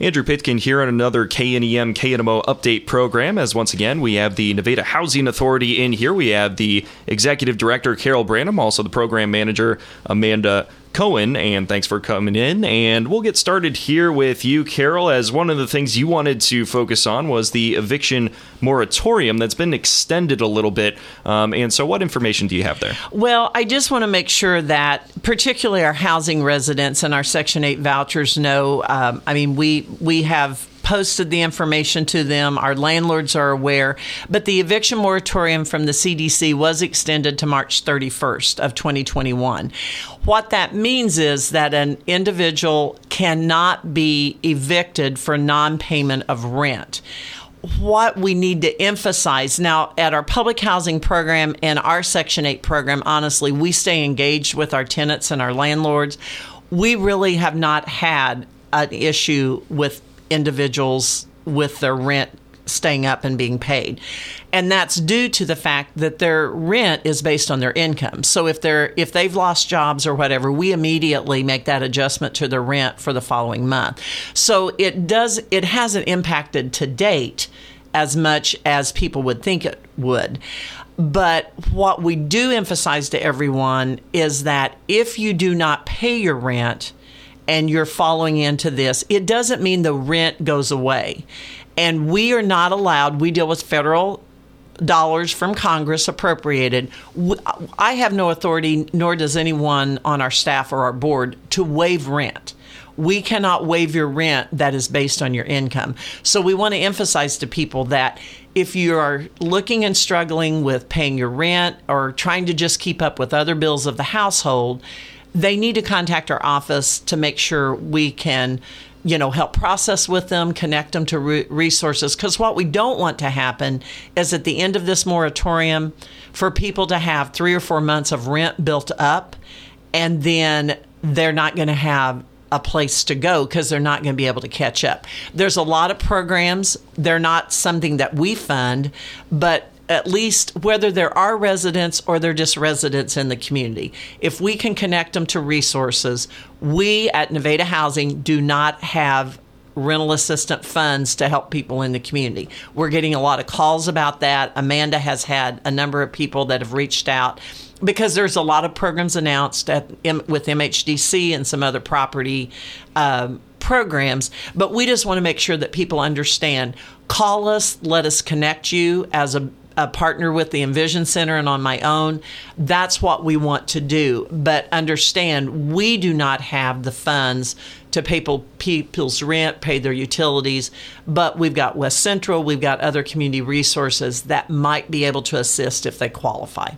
Andrew Pitkin here on another KNEM KNMO update program. As once again, we have the Nevada Housing Authority in here. We have the executive director, Carol Branham, also the program manager, Amanda Cohen, and thanks for coming in. And we'll get started here with you, Carol, as one of the things you wanted to focus on was the eviction moratorium that's been extended a little bit. Um, and so, what information do you have there? Well, I just want to make sure that, particularly our housing residents and our Section 8 vouchers, know. Um, I mean, we we have posted the information to them. Our landlords are aware, but the eviction moratorium from the CDC was extended to March 31st of 2021. What that means is that an individual cannot be evicted for non-payment of rent what we need to emphasize now at our public housing program and our Section 8 program, honestly, we stay engaged with our tenants and our landlords. We really have not had an issue with individuals with their rent staying up and being paid. And that's due to the fact that their rent is based on their income. So if they're if they've lost jobs or whatever, we immediately make that adjustment to their rent for the following month. So it does it hasn't impacted to date as much as people would think it would. But what we do emphasize to everyone is that if you do not pay your rent, and you're following into this, it doesn't mean the rent goes away. And we are not allowed, we deal with federal dollars from Congress appropriated. I have no authority, nor does anyone on our staff or our board, to waive rent. We cannot waive your rent that is based on your income. So we want to emphasize to people that if you are looking and struggling with paying your rent or trying to just keep up with other bills of the household, they need to contact our office to make sure we can you know help process with them connect them to re- resources because what we don't want to happen is at the end of this moratorium for people to have three or four months of rent built up and then they're not going to have a place to go because they're not going to be able to catch up. There's a lot of programs. They're not something that we fund, but at least whether there are residents or they're just residents in the community. If we can connect them to resources, we at Nevada Housing do not have rental assistant funds to help people in the community. We're getting a lot of calls about that. Amanda has had a number of people that have reached out because there's a lot of programs announced at, with MHDC and some other property um, programs, but we just want to make sure that people understand. Call us, let us connect you as a a partner with the Envision Center and on my own. That's what we want to do. But understand, we do not have the funds to pay people, people's rent, pay their utilities. But we've got West Central, we've got other community resources that might be able to assist if they qualify.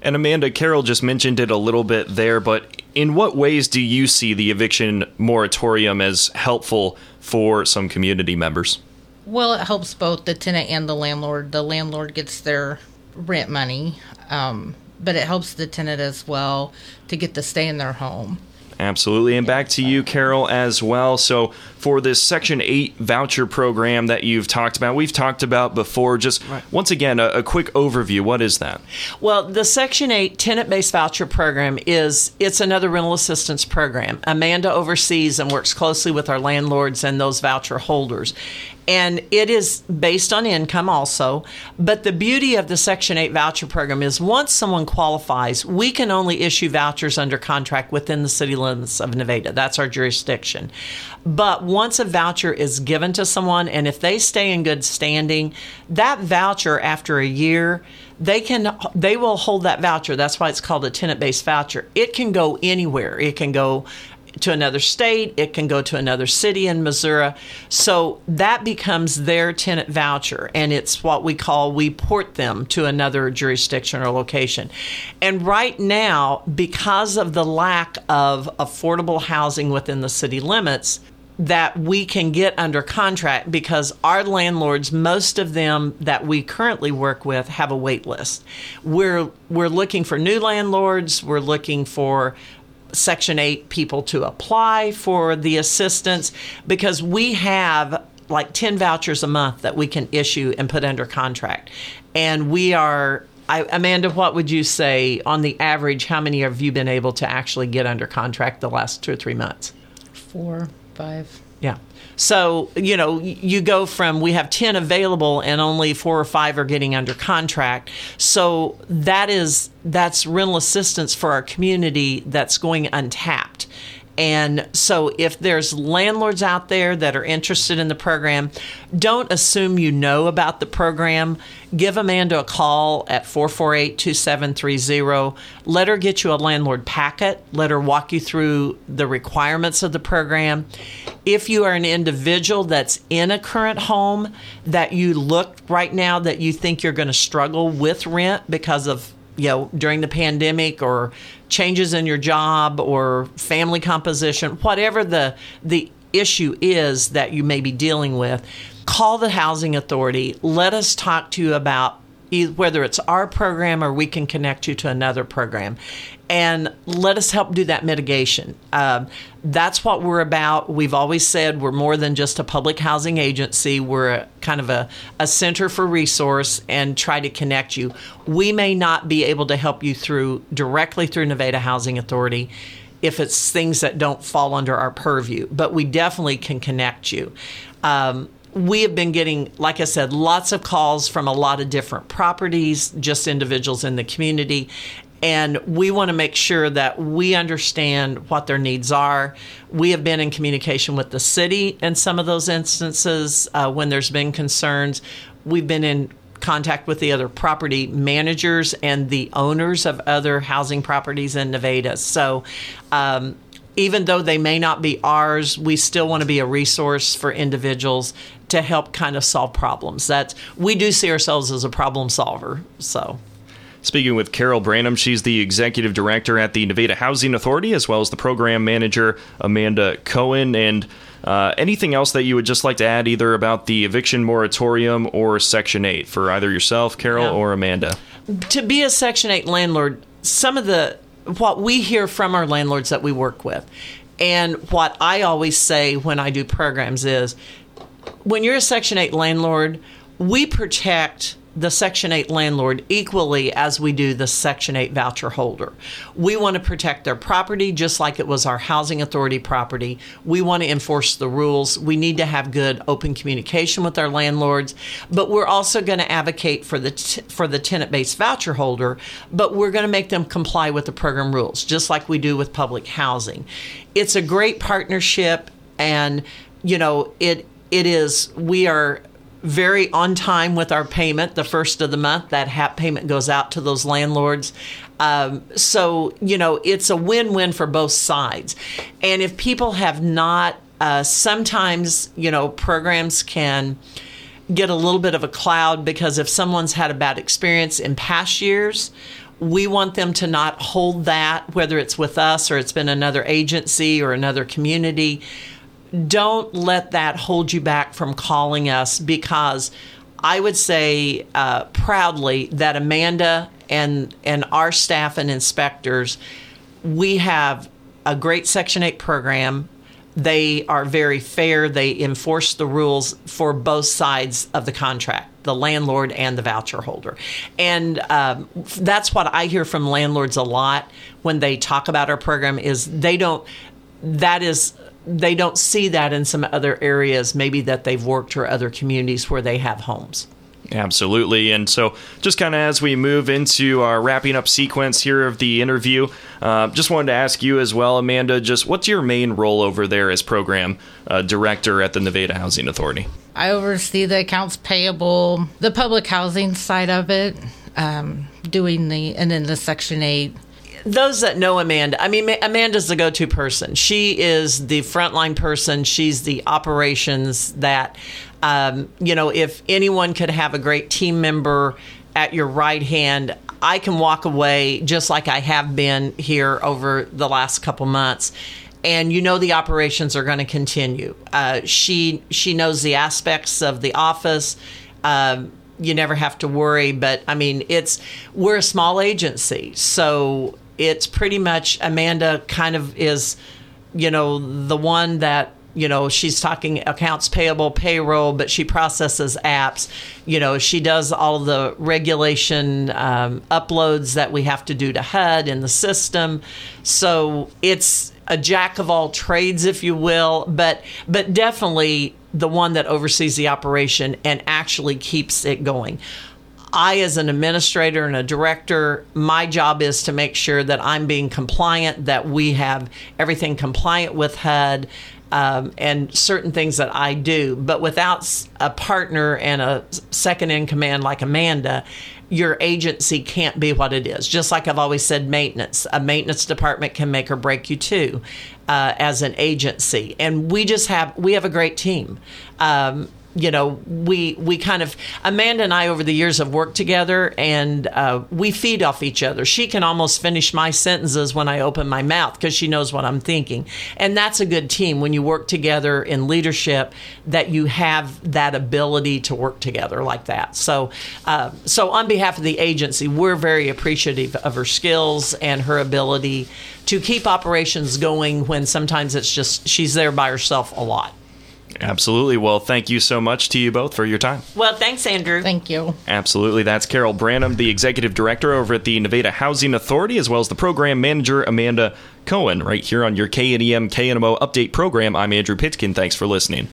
And Amanda Carol just mentioned it a little bit there, but in what ways do you see the eviction moratorium as helpful for some community members? Well, it helps both the tenant and the landlord. The landlord gets their rent money, um, but it helps the tenant as well to get to stay in their home. Absolutely. And back to you, Carol, as well. So, for this Section 8 voucher program that you've talked about, we've talked about before. Just right. once again, a, a, quick overview. What is that? Well, the Section 8 tenant-based voucher program is it's another rental assistance program. Amanda oversees and works closely with our landlords and those voucher holders and it is based on income also. But the beauty of the Section 8 voucher program is once someone qualifies, we can only issue vouchers under contract within the city limits of Nevada. That's our jurisdiction. But once a voucher is given to someone, and if they stay in good standing, that voucher after a year, they can they will hold that voucher that's why it's called a tenant based voucher it can go anywhere it can go to another state, it can go to another city in Missouri. So that becomes their tenant voucher, and it's what we call we port them to another jurisdiction or location. And right now, because of the lack of affordable housing within the city limits, that we can get under contract because our landlords, most of them that we currently work with, have a wait list. We're we're looking for new landlords. We're looking for Section 8 people to apply for the assistance because we have like 10 vouchers a month that we can issue and put under contract. And we are, I, Amanda, what would you say on the average? How many have you been able to actually get under contract the last two or three months? Four, five. Yeah. So, you know, you go from we have 10 available and only four or five are getting under contract. So that is that's rental assistance for our community that's going untapped. And so, if there's landlords out there that are interested in the program, don't assume you know about the program. Give Amanda a call at 448 2730. Let her get you a landlord packet. Let her walk you through the requirements of the program. If you are an individual that's in a current home that you look right now that you think you're going to struggle with rent because of you know during the pandemic or changes in your job or family composition whatever the the issue is that you may be dealing with call the housing authority. Let us talk to you about whether it's our program or we can connect you to another program and let us help do that mitigation. Um, that's what we're about. We've always said we're more than just a public housing agency. We're a, kind of a, a center for resource and try to connect you. We may not be able to help you through directly through Nevada Housing Authority if it's things that don't fall under our purview, but we definitely can connect you. Um, we have been getting, like I said, lots of calls from a lot of different properties, just individuals in the community. And we want to make sure that we understand what their needs are. We have been in communication with the city in some of those instances uh, when there's been concerns. We've been in contact with the other property managers and the owners of other housing properties in Nevada. So, um, even though they may not be ours, we still want to be a resource for individuals to help kind of solve problems. That's we do see ourselves as a problem solver. So. Speaking with Carol Branham, she's the executive director at the Nevada Housing Authority, as well as the program manager, Amanda Cohen. And uh, anything else that you would just like to add, either about the eviction moratorium or Section 8 for either yourself, Carol, yeah. or Amanda? To be a Section 8 landlord, some of the what we hear from our landlords that we work with, and what I always say when I do programs is when you're a Section 8 landlord, we protect the Section 8 landlord equally as we do the Section 8 voucher holder. We want to protect their property just like it was our housing authority property. We want to enforce the rules. We need to have good open communication with our landlords, but we're also going to advocate for the t- for the tenant-based voucher holder, but we're going to make them comply with the program rules just like we do with public housing. It's a great partnership and you know, it it is we are very on time with our payment the first of the month. That HAP payment goes out to those landlords. Um, so, you know, it's a win win for both sides. And if people have not, uh, sometimes, you know, programs can get a little bit of a cloud because if someone's had a bad experience in past years, we want them to not hold that, whether it's with us or it's been another agency or another community don't let that hold you back from calling us because I would say uh, proudly that Amanda and and our staff and inspectors, we have a great Section 8 program. They are very fair. They enforce the rules for both sides of the contract the landlord and the voucher holder. And um, that's what I hear from landlords a lot when they talk about our program is they don't that is they don't see that in some other areas, maybe that they've worked or other communities where they have homes. Absolutely. And so, just kind of as we move into our wrapping up sequence here of the interview, uh, just wanted to ask you as well, Amanda, just what's your main role over there as program uh, director at the Nevada Housing Authority? I oversee the accounts payable, the public housing side of it, um, doing the, and then the Section 8 those that know Amanda, I mean, Amanda's the go-to person. She is the frontline person. She's the operations that, um, you know, if anyone could have a great team member at your right hand, I can walk away just like I have been here over the last couple months and you know the operations are going to continue. Uh, she she knows the aspects of the office. Um, you never have to worry, but I mean, it's we're a small agency, so it's pretty much Amanda kind of is, you know, the one that you know she's talking accounts payable payroll but she processes apps you know she does all the regulation um, uploads that we have to do to hud in the system so it's a jack of all trades, if you will, but but definitely the one that oversees the operation and actually keeps it going. I, as an administrator and a director, my job is to make sure that I'm being compliant, that we have everything compliant with HUD, um, and certain things that I do. But without a partner and a second in command like Amanda, your agency can't be what it is. Just like I've always said, maintenance. A maintenance department can make or break you too, uh, as an agency. And we just have we have a great team. Um, you know, we we kind of Amanda and I over the years have worked together, and uh, we feed off each other. She can almost finish my sentences when I open my mouth because she knows what I'm thinking, and that's a good team when you work together in leadership. That you have that ability to work together like that. So, uh, so on behalf of the agency, we're very appreciative of her skills and her ability to keep operations going when sometimes it's just she's there by herself a lot. Absolutely. Well, thank you so much to you both for your time. Well, thanks, Andrew. Thank you. Absolutely. That's Carol Branham, the executive director over at the Nevada Housing Authority, as well as the program manager, Amanda Cohen, right here on your KNEM KNMO update program. I'm Andrew Pitkin. Thanks for listening.